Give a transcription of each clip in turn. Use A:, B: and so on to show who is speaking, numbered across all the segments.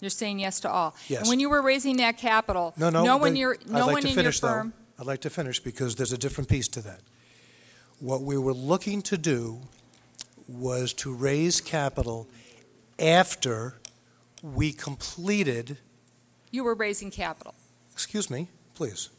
A: You're saying yes to all.
B: Yes.
A: And when you were raising that capital,
B: No, no.
A: no one,
B: but
A: your,
B: I'd
A: no
B: like
A: one
B: to
A: in
B: finish,
A: your
B: though.
A: firm.
B: I'd like to finish because there's a different piece to that. What we were looking to do was to raise capital after we completed,
A: You were raising capital.
B: excuse me, please.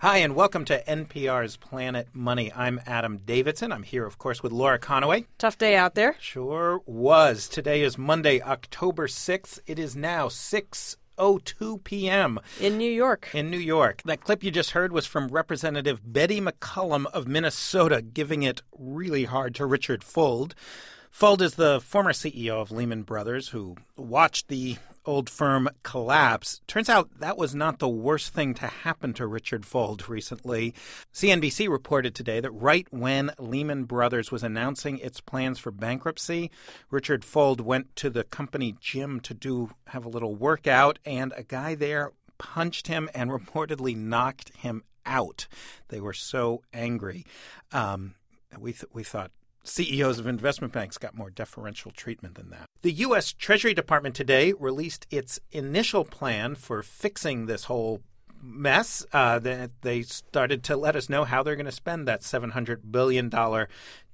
C: Hi, and welcome to NPR's Planet Money. I'm Adam Davidson. I'm here, of course, with Laura Conaway.
D: Tough day out there.
C: Sure was. Today is Monday, October 6th. It is now 6 2 p.m.
D: In New York.
C: in New York. That clip you just heard was from Representative Betty McCollum of Minnesota, giving it really hard to Richard Fuld. Fuld is the former CEO of Lehman Brothers who watched the old firm collapse. Turns out that was not the worst thing to happen to Richard Fuld recently. CNBC reported today that right when Lehman Brothers was announcing its plans for bankruptcy, Richard Fuld went to the company gym to do have a little workout and a guy there punched him and reportedly knocked him out. They were so angry. Um, we th- we thought CEOs of investment banks got more deferential treatment than that. The U.S. Treasury Department today released its initial plan for fixing this whole mess. Uh, that they started to let us know how they're going to spend that $700 billion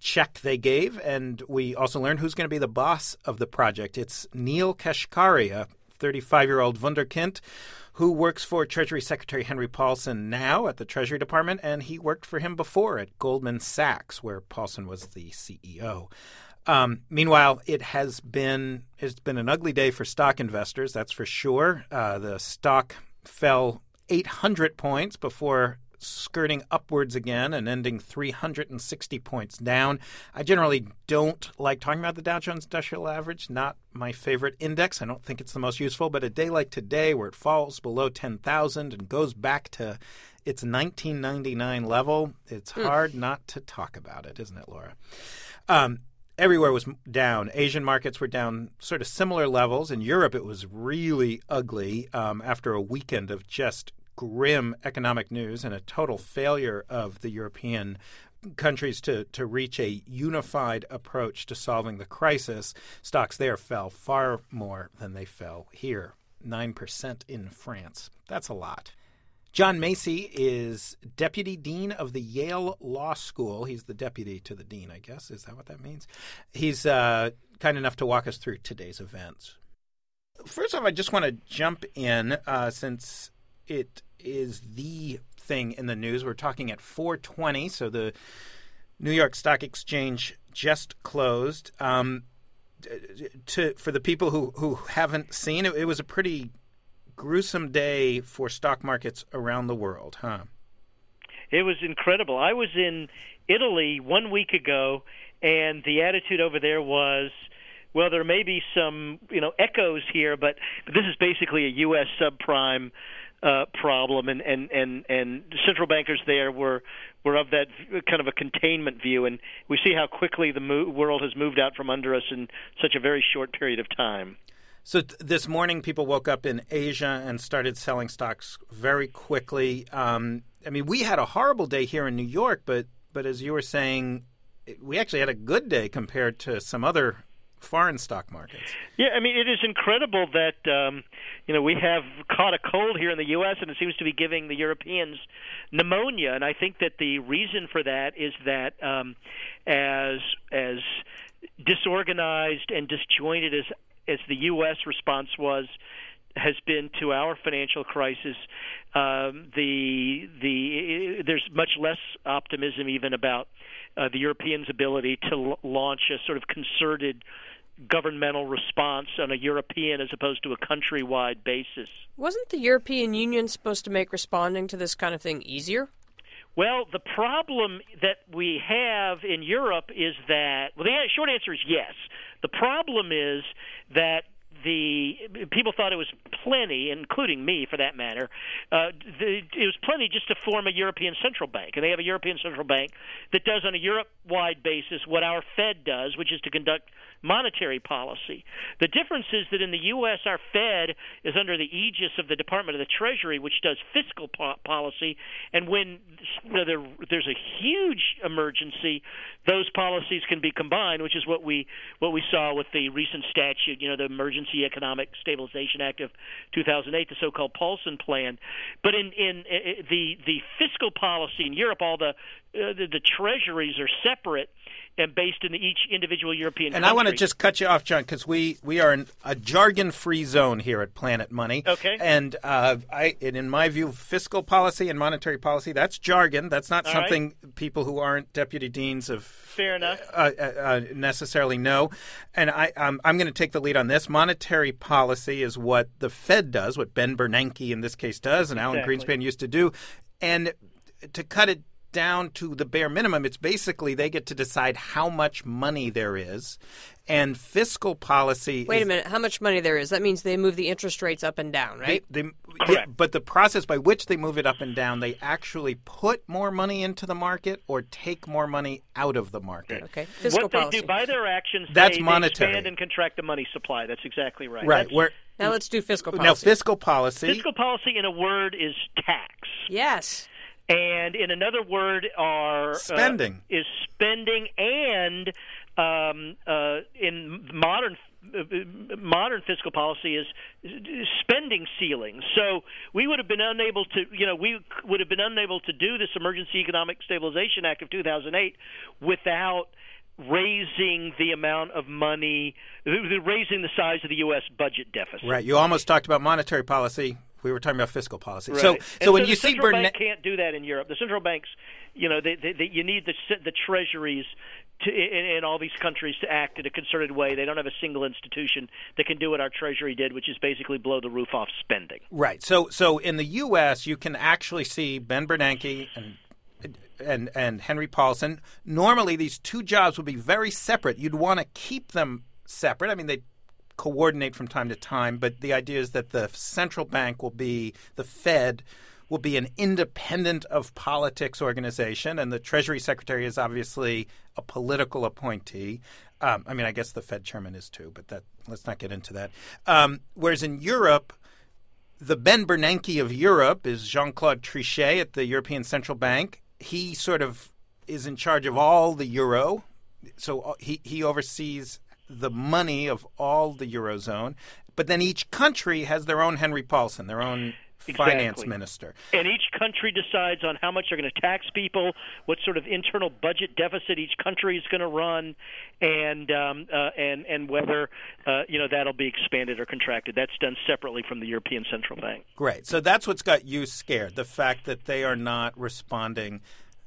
C: check they gave. And we also learned who's going to be the boss of the project. It's Neel Kashkari, a 35 year old wunderkind who works for Treasury Secretary Henry Paulson now at the Treasury Department, and he worked for him before at Goldman Sachs, where Paulson was the CEO. Um, meanwhile, it has been it's been an ugly day for stock investors. That's for sure. Uh, the stock fell 800 points before skirting upwards again and ending 360 points down. I generally don't like talking about the Dow Jones Industrial Average, not my favorite index. I don't think it's the most useful, but a day like today where it falls below 10,000 and goes back to its 1999 level, it's hard not to talk about it, isn't it, Laura? Um, everywhere was down. Asian markets were down sort of similar levels. In Europe, it was really ugly um, after a weekend of just grim economic news and a total failure of the European countries to, to reach a unified approach to solving the crisis. Stocks there fell far more than they fell here 9% in France. That's a lot. John Macey is deputy dean of the Yale Law School. He's the deputy to the dean, I guess. Is that what that means? He's uh, kind enough to walk us through today's events. First off, I just want to jump in uh, since it is the thing in the news. We're talking at 420, so the New York Stock Exchange just closed. Um, to for the people who who haven't seen it, it was a pretty gruesome day for stock markets around the world, huh?
E: It was incredible. I was in Italy one week ago, and the attitude over there was, well, there may be some you know echoes here, but, but this is basically a U.S. subprime uh, problem, and, and and and central bankers there were were of that kind of a containment view, and we see how quickly the mo- world has moved out from under us in such a very short period of time.
C: So th- this morning, people woke up in Asia and started selling stocks very quickly. Um, I mean, we had a horrible day here in New York, but but as you were saying, we actually had a good day compared to some other foreign stock markets.
E: Yeah, I mean, it is incredible that um, you know we have caught a cold here in the U.S. and it seems to be giving the Europeans pneumonia, and I think that the reason for that is that um, as as disorganized and disjointed as as the U.S. response was has been to our financial crisis, um, the the there's much less optimism even about uh, the Europeans' ability to l- launch a sort of concerted governmental response on a European as opposed to a countrywide basis.
D: Wasn't the European Union supposed to make responding to this kind of thing easier?
E: Well, the problem that we have in Europe is that well, the short answer is yes. The problem is that the people thought it was plenty, including me for that matter. Uh, the, it was plenty just to form a European central bank, and they have a European central bank that does on a Europe-wide basis what our Fed does, which is to conduct monetary policy. The difference is that in the U.S., our Fed is under the aegis of the Department of the Treasury, which does fiscal po- policy, and when there's a huge emergency, those policies can be combined, which is what we what we saw with the recent statute, you know, the Emergency Economic Stabilization Act of 2008, the so-called Paulson Plan. But in in uh, the the fiscal policy in Europe, all the uh, the, the treasuries are separate and based in each individual European
C: And
E: country.
C: I want to just cut you off, John, because we, we are in a jargon-free zone here at Planet Money.
E: Okay.
C: And uh, I, and in my view, fiscal policy and monetary policy, that's jargon. That's not
E: All
C: something people who aren't deputy deans of
E: Fair enough.
C: uh, uh, uh, necessarily know. And I, um, I'm going to take the lead on this. Monetary policy is what the Fed does, what Ben Bernanke in this case does, and Alan
E: Exactly.
C: Greenspan used to do. And to cut it down to the bare minimum, it's basically they get to decide how much money there is. And fiscal policy.
D: Wait
C: is-
D: a minute. How much money there is? That means they move the interest rates up and down, right?
C: They, they,
E: Correct.
C: yeah, but the process by which they move it up and down, they actually put more money into the market or take more money out of the market.
D: okay. Fiscal
E: what they do by their actions,
C: That's
E: they,
C: monetary.
E: they expand and contract the money supply. That's exactly right.
C: Right.
E: That's-
C: Where
D: now let's do fiscal policy.
C: now fiscal policy.
E: fiscal policy, in a word, is tax.
D: Yes.
E: And in another word are uh,
C: Spending.
E: is spending and um, uh, in modern uh, modern fiscal policy is spending ceilings. So we would have been unable to, you know, we would have been unable to do this Emergency Economic Stabilization Act of 2008 without raising the amount of money, raising the size of the U.S. budget deficit.
C: Right. You almost talked about monetary policy. We were talking about fiscal policy.
E: Right.
C: So,
E: And
C: so when you see
E: bank can't do that in Europe. The central banks, you know, they, they, they, you need the the treasuries to, in, in all these countries to act in a concerted way. They don't have a single institution that can do what our treasury did, which is basically blow the roof off spending.
C: Right. So so in the U.S., you can actually see Ben Bernanke and and and Henry Paulson. Normally, these two jobs would be very separate. You'd want to keep them separate. I mean, they coordinate from time to time, but the idea is that the central bank will be the Fed will be an independent of politics organization, and the Treasury Secretary is obviously a political appointee. Um, I mean, I guess the Fed chairman is too, but that let's not get into that. Um, whereas in Europe, the Ben Bernanke of Europe is Jean Claude Trichet at the European Central Bank. He sort of is in charge of all the euro, so he he oversees the money of all the eurozone. But then each country has their own Henry Paulson, their own finance minister.
E: And each country decides on how much they're going to tax people, what sort of internal budget deficit each country is going to run, and um, uh, and and whether uh, you know that'll be expanded or contracted. That's done separately from the European Central Bank.
C: Great. So that's what's got you scared: the fact that they are not responding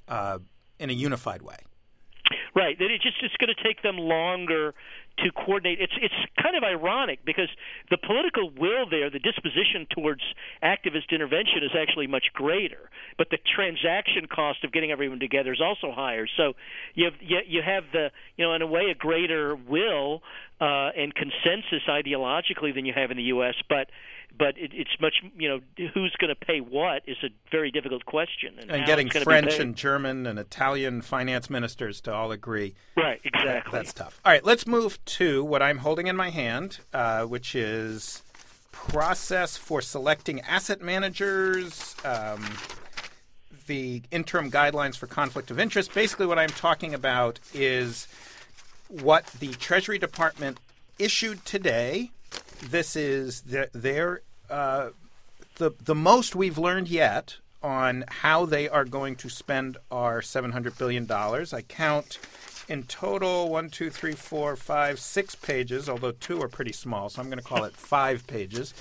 C: uh, in a unified way.
E: Right. That it just it's going to take them longer to coordinate. It's it's kind of ironic because the political will there, the disposition towards activist intervention is actually much greater, but the transaction cost of getting everyone together is also higher. So you have you, you have the you know in a way a greater will uh, and consensus ideologically than you have in the U.S. But but it, it's much you know who's going to pay what is a very difficult question
C: And
E: how
C: getting
E: it's gonna be
C: French and German and Italian finance ministers to all agree
E: right exactly
C: That's tough. All right, let's move to what I'm holding in my hand, uh, which is process for selecting asset managers, um, the interim guidelines for conflict of interest. Basically, what I'm talking about is what the Treasury Department issued today. This is the, their uh, the the most we've learned yet on how they are going to spend our seven hundred billion dollars. I count in total one, two, three, four, five, six pages. Although two are pretty small, so I'm going to call it five pages.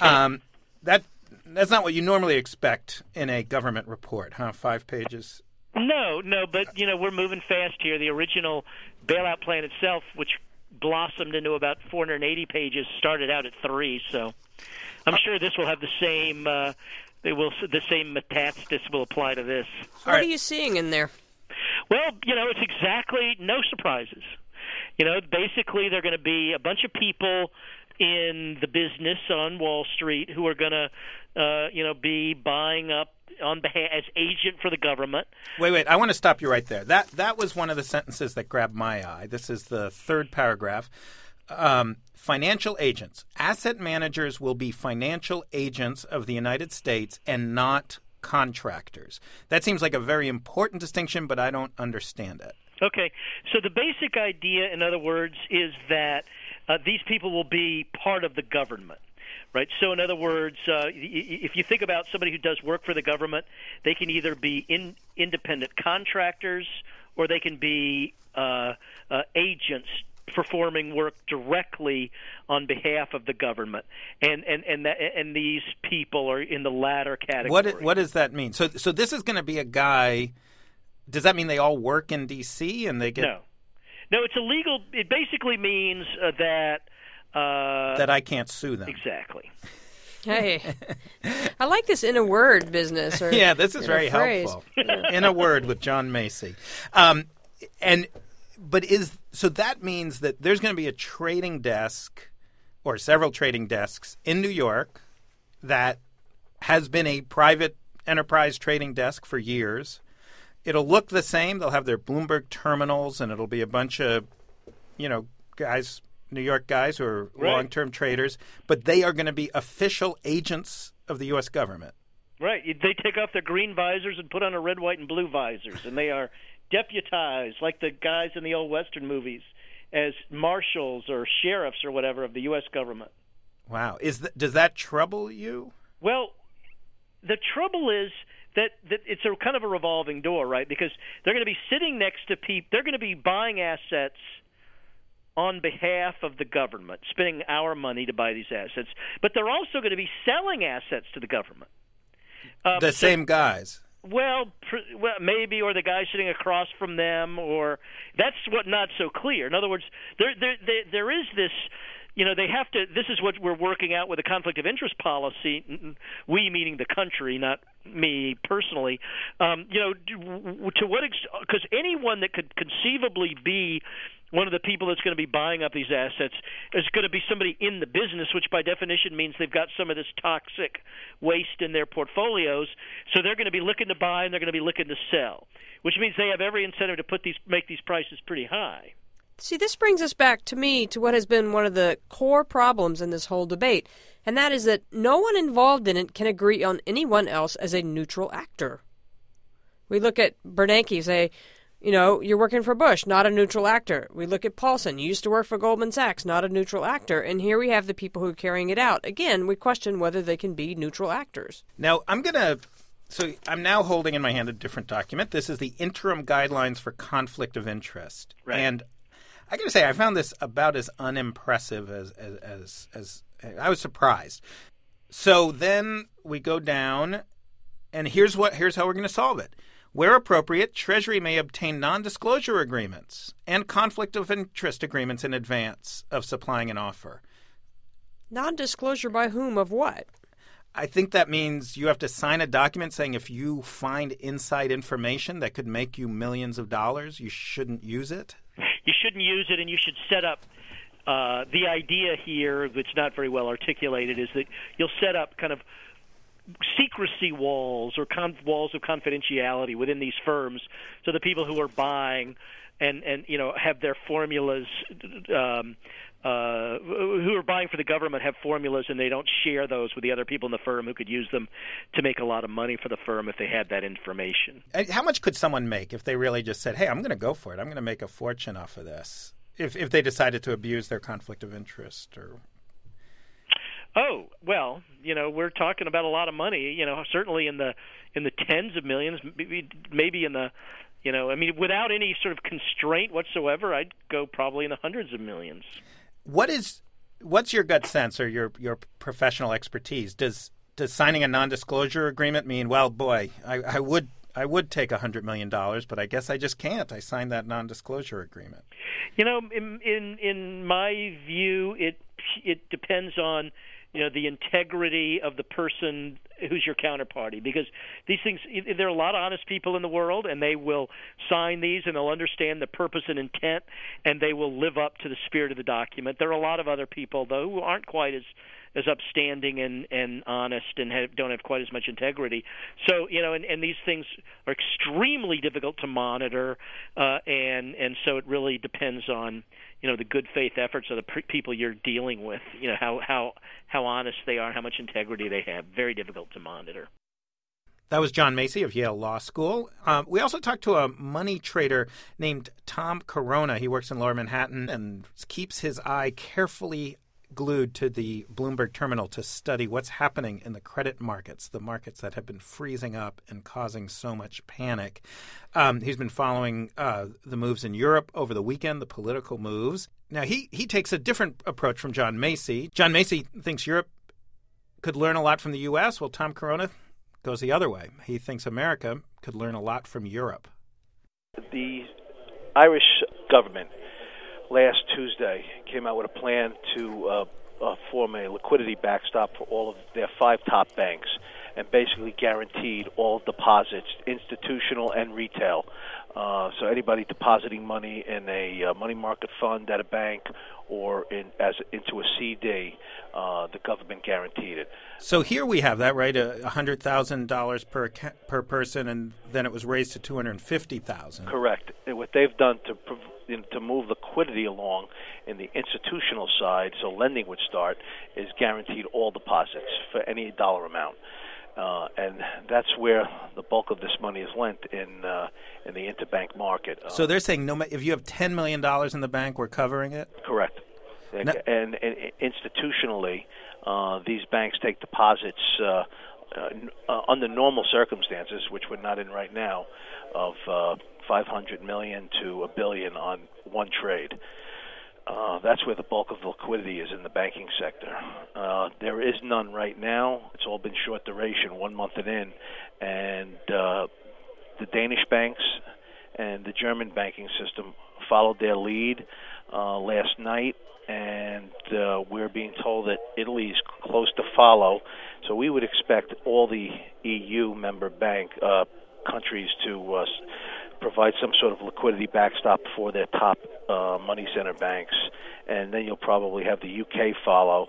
C: Um, that that's not what you normally expect in a government report, huh? Five pages.
E: No, no, but you know we're moving fast here. The original bailout plan itself, which blossomed into about 480 pages, started out at three. So I'm sure this will have the same. Uh, they will the same metastasis will apply to this.
D: What
C: right.
D: are you seeing in there?
E: Well, you know, it's exactly no surprises. You know, basically they're going to be a bunch of people in the business on Wall Street who are going to, uh, you know, be buying up on behalf as agent for the government.
C: Wait, wait. I want to stop you right there. That that was one of the sentences that grabbed my eye. This is the third paragraph. Um, financial agents, asset managers will be financial agents of the United States and not contractors. That seems like a very important distinction, but I don't understand it.
E: Okay, so the basic idea, in other words, is that uh, these people will be part of the government. Right. So, in other words, uh, if you think about somebody who does work for the government, they can either be in, independent contractors or they can be uh, uh, agents performing work directly on behalf of the government, and and and that, and these people are in the latter category.
C: What what does that mean? So so this is going to be a guy. Does that mean they all work in D.C. and they get
E: no? No, it's illegal. It basically means uh, that uh,
C: that I can't sue them.
E: Exactly.
D: Hey, I like this in a word business. Or
C: yeah, this is very helpful. in a word with John Macey, um, and but is so that means that there's going to be a trading desk or several trading desks in New York that has been a private enterprise trading desk for years. It'll look the same. They'll have their Bloomberg terminals, and it'll be a bunch of, you know, guys, New York guys who are
E: Right.
C: long-term traders, but they are going to be official agents of the U.S. government.
E: Right. They take off their green visors and put on a red, white, and blue visors, and they are deputized like the guys in the old Western movies as marshals or sheriffs or whatever of the U.S. government.
C: Wow, is th- does that trouble you?
E: Well, the trouble is that, that it's a kind of a revolving door, right? Because they're going to be sitting next to people. They're going to be buying assets on behalf of the government, spending our money to buy these assets. But they're also going to be selling assets to the government. Um,
C: The same guys.
E: Well, pr- well, maybe, or the guy sitting across from them, or that's what not so clear. In other words, there, there, there, there is this. You know, they have to. This is what we're working out with the conflict of interest policy. We, meaning the country, not me personally. Um, you know, to what because anyone that could conceivably be one of the people that's going to be buying up these assets is going to be somebody in the business, which by definition means they've got some of this toxic waste in their portfolios. So they're going to be looking to buy and they're going to be looking to sell, which means they have every incentive to put these make these prices pretty high.
D: See, this brings us back to me to what has been one of the core problems in this whole debate, and that is that no one involved in it can agree on anyone else as a neutral actor. We look at Bernanke, say, you know, you're working for Bush, not a neutral actor. We look at Paulson, you used to work for Goldman Sachs, not a neutral actor. And here we have the people who are carrying it out. Again, we question whether they can be neutral actors.
C: Now, I'm going to. So I'm now holding in my hand a different document. This is the interim guidelines for conflict of interest.
E: Right.
C: And I got to say, I found this about as unimpressive as, as, as, as I was surprised. So then we go down, and here's what here's how we're going to solve it. Where appropriate, Treasury may obtain non-disclosure agreements and conflict of interest agreements in advance of supplying an offer.
D: Non disclosure by whom of what?
C: I think that means you have to sign a document saying if you find inside information that could make you millions of dollars, you shouldn't use it.
E: You shouldn't use it, and you should set up. Uh, the idea here, that's not very well articulated, is that you'll set up kind of secrecy walls or con- walls of confidentiality within these firms, so the people who are buying and and you know have their formulas. Um, uh, who are buying for the government have formulas and they don't share those with the other people in the firm who could use them to make a lot of money for the firm if they had that information.
C: How much could someone make if they really just said, "Hey, I'm going to go for it. I'm going to make a fortune off of this." If if they decided to abuse their conflict of interest or
E: Oh well, you know we're talking about a lot of money. You know certainly in the in the tens of millions, maybe maybe in the you know I mean without any sort of constraint whatsoever, I'd go probably in the hundreds of millions.
C: What is what's your gut sense or your your professional expertise? Does does signing a non-disclosure agreement mean, well, boy, I, I would I would take hundred million dollars, but I guess I just can't. I signed that non-disclosure agreement.
E: You know, in in in my view, it it depends on you know the integrity of the person who's your counterparty because these things there are a lot of honest people in the world and they will sign these and they'll understand the purpose and intent and they will live up to the spirit of the document there are a lot of other people though who aren't quite as as upstanding and and honest and have, don't have quite as much integrity. So you know, and, and these things are extremely difficult to monitor, uh, and and so it really depends on you know the good faith efforts of the pre- people you're dealing with. You know how how how honest they are, how much integrity they have. Very difficult to monitor.
C: That was John Macey of Yale Law School. Um, we also talked to a money trader named Tom Corona. He works in Lower Manhattan and keeps his eye carefully glued to the Bloomberg terminal to study what's happening in the credit markets, the markets that have been freezing up and causing so much panic. Um, he's been following uh, the moves in Europe over the weekend, the political moves. Now, he, he takes a different approach from John Macey. John Macey thinks Europe could learn a lot from the U.S., Well, Tom Corona goes the other way. He thinks America could learn a lot from Europe.
F: The Irish government last Tuesday came out with a plan to uh, uh, form a liquidity backstop for all of their five top banks and basically guaranteed all deposits, institutional and retail. Uh, so anybody depositing money in a uh, money market fund at a bank or in as into a CD, uh, the government guaranteed it.
C: So here we have that right, a hundred thousand dollars per per person, and then it was raised to two hundred fifty thousand.
F: Correct. And what they've done to to move liquidity along in the institutional side, so lending would start, is guaranteed all deposits for any dollar amount. Uh, and that's where the bulk of this money is lent in uh, in the interbank market.
C: Uh, so they're saying no, if you have ten million dollars in the bank, we're covering it.
F: Correct. And, and, and institutionally, uh, these banks take deposits uh, uh, under normal circumstances, which we're not in right now, of 500 million to a billion on one trade. Uh, that's where the bulk of liquidity is in the banking sector. Uh, there is none right now. It's all been short duration, one month and in, and uh, the Danish banks and the German banking system followed their lead uh, last night, and uh, we're being told that Italy is close to follow. So we would expect all the EU member bank uh, countries to uh, provide some sort of liquidity backstop for their top uh, money center banks, and then you'll probably have the UK follow.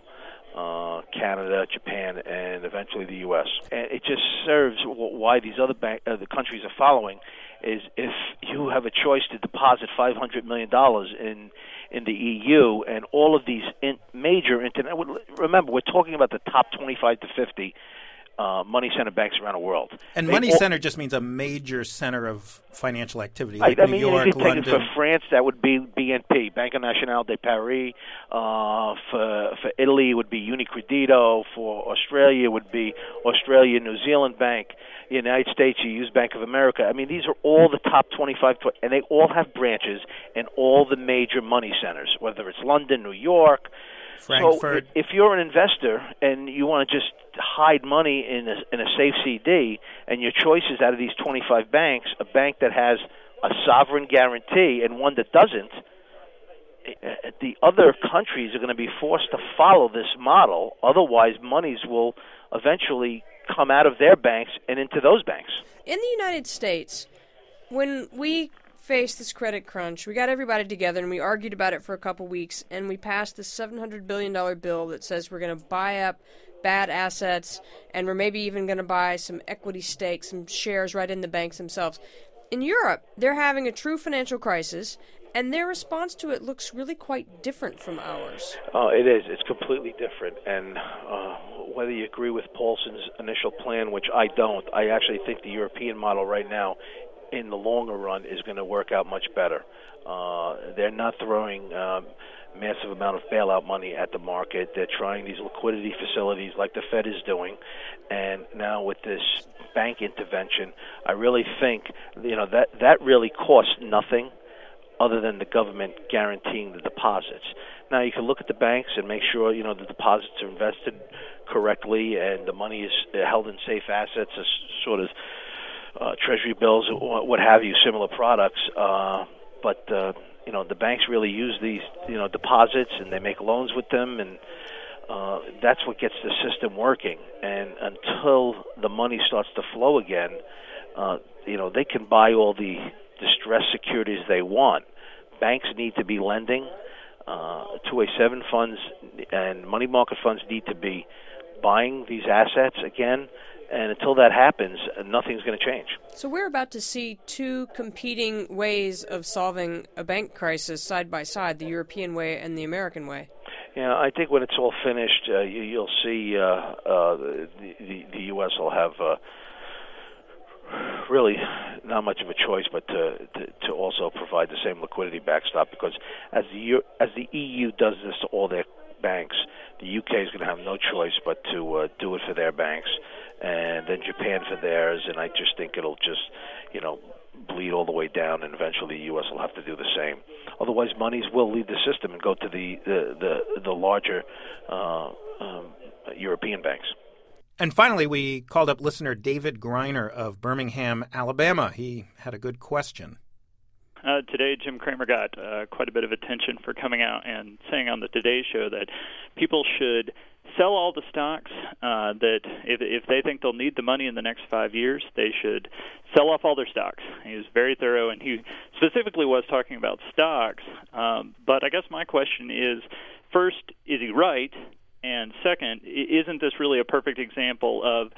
F: Uh, Canada, Japan, and eventually the U.S. And it just serves why these other bank, uh, the countries are following is if you have a choice to deposit 500 million dollars in in the EU and all of these in, major internet. Remember, we're talking about the top 25 to 50 uh, money center banks around the world.
C: And they money all, center just means a major center of financial activity, like
F: I, I
C: New
F: mean,
C: York,
F: if you
C: London.
F: Take it for France, that would be BNP, Banco Nacional de Paris. Uh, for for Italy, it would be Unicredito. For Australia, it would be Australia New Zealand Bank. United States, you use Bank of America. I mean, these are all the top 25, and they all have branches in all the major money centers, whether it's London, New York.
C: Frankfurt.
F: So if you're an investor and you want to just hide money in a, in a safe CD, and your choice is out of these 25 banks, a bank that has a sovereign guarantee and one that doesn't, eh, the other countries are going to be forced to follow this model. Otherwise, monies will eventually come out of their banks and into those banks.
D: In the United States, when we faced this credit crunch, we got everybody together and we argued about it for a couple weeks, and we passed this $700 billion bill that says we're going to buy up bad assets and we're maybe even going to buy some equity stakes, some shares right in the banks themselves. In Europe, they're having a true financial crisis, and their response to it looks really quite different from ours.
F: Uh, it is. It's completely different. And uh, whether you agree with Paulson's initial plan, which I don't, I actually think the European model right now, in the longer run, is going to work out much better. Uh, they're not throwing. Um, massive amount of bailout money at the market. They're trying these liquidity facilities like the Fed is doing, and now with this bank intervention, I really think you know that that really costs nothing other than the government guaranteeing the deposits. Now you can look at the banks and make sure you know the deposits are invested correctly and the money is held in safe assets, as sort of uh, treasury bills, what have you, similar products. Uh, but uh, you know the banks really use these you know deposits and they make loans with them and uh, that's what gets the system working. And until the money starts to flow again, uh, you know they can buy all the distressed securities they want. Banks need to be lending. uh, 2a7 funds and money market funds need to be buying these assets again. And until that happens, nothing's going to change.
D: So we're about to see two competing ways of solving a bank crisis side by side: the European way and the American way.
F: Yeah, I think when it's all finished, uh, you, you'll see uh, uh, the, the the U.S. will have uh, really not much of a choice, but to, to to also provide the same liquidity backstop because as the as the EU does this to all their banks, the UK is going to have no choice but to uh, do it for their banks, and then Japan for theirs, and I just think it'll just you know bleed all the way down, and eventually the U.S. will have to do the same. Otherwise, monies will leave the system and go to the the the, the larger uh, um, European banks.
C: And finally, we called up listener David Greiner of Birmingham, Alabama. He had a good question.
G: Uh, today, Jim Cramer got uh, quite a bit of attention for coming out and saying on the Today Show that people should sell all the stocks. Uh, that if if they think they'll need the money in the next five years, they should sell off all their stocks. He was very thorough, and he specifically was talking about stocks. Um, but I guess my question is, first, is he right? And second, isn't this really a perfect example of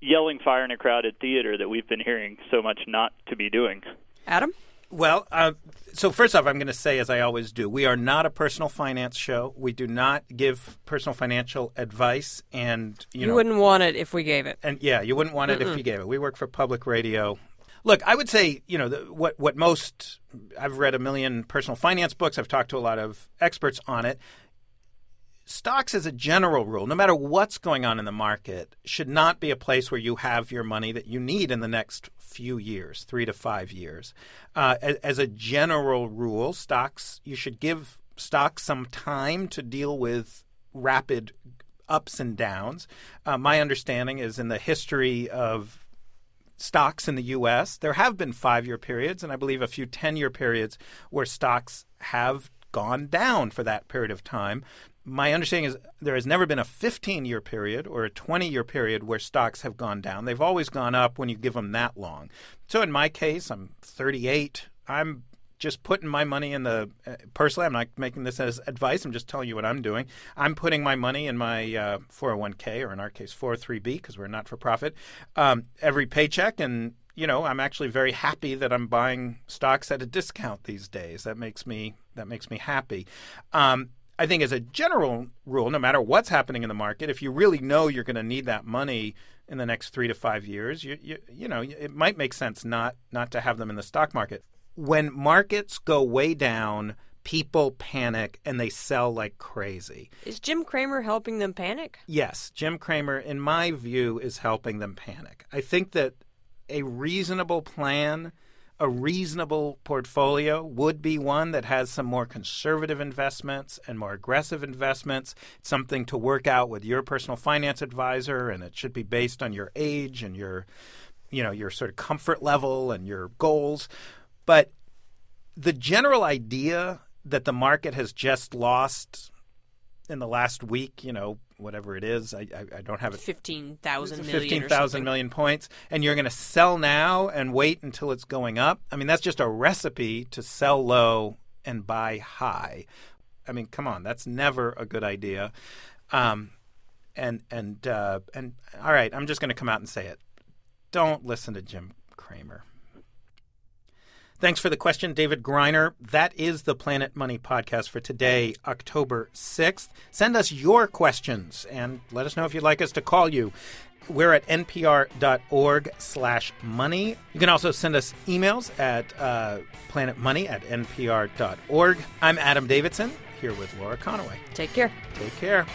G: yelling fire in a crowded theater that we've been hearing so much not to be doing?
D: Adam?
C: Well, uh, so first off, I'm going to say, as I always do, we are not a personal finance show. We do not give personal financial advice, and you,
D: You,
C: know,
D: wouldn't want it if we gave it.
C: and yeah, you wouldn't want it if you gave it. We work for public radio. Look, I would say, you know, the, what what most I've read a million personal finance books. I've talked to a lot of experts on it. Stocks, as a general rule, no matter what's going on in the market, should not be a place where you have your money that you need in the next few years, three to five years. Uh, as, as a general rule, stocks you should give stocks some time to deal with rapid ups and downs. Uh, my understanding is in the history of stocks in the U.S., there have been five year periods and I believe a few 10 year periods where stocks have gone down for that period of time. My understanding is there has never been a 15 year period or a 20 year period where stocks have gone down. They've always gone up when you give them that long. So in my case, I'm 38. I'm just putting my money in the uh, personally i'm not making this as advice i'm just telling you what i'm doing i'm putting my money in my uh, 401k or in our case 403b because we're not for profit um, every paycheck and you know i'm actually very happy that i'm buying stocks at a discount these days that makes me that makes me happy um, I think, as a general rule, no matter what's happening in the market, if you really know you're going to need that money in the next three to five years, you, you, you know, it might make sense not not to have them in the stock market when markets go way down, people panic and they sell like crazy.
D: Is Jim Cramer helping them panic?
C: Yes, Jim Cramer, in my view, is helping them panic. I think that a reasonable plan, a reasonable portfolio would be one that has some more conservative investments and more aggressive investments, It's something to work out with your personal finance advisor, and it should be based on your age and your you know your sort of comfort level and your goals. But the general idea that the market has just lost in the last week, you know, whatever it is, I, I, I don't have it.
D: 15,000 million.
C: 15,000 million points, and you're going to sell now and wait until it's going up. I mean, that's just a recipe to sell low and buy high. I mean, come on, that's never a good idea. Um, and and uh, and all right, I'm just going to come out and say it. Don't listen to Jim Cramer. Thanks for the question, David Greiner. That is the Planet Money podcast for today, October 6th. Send us your questions and let us know if you'd like us to call you. We're at npr.org slash money. You can also send us emails at uh, planetmoney at npr.org. I'm Adam Davidson, here with Laura Conaway.
D: Take care.
C: Take care.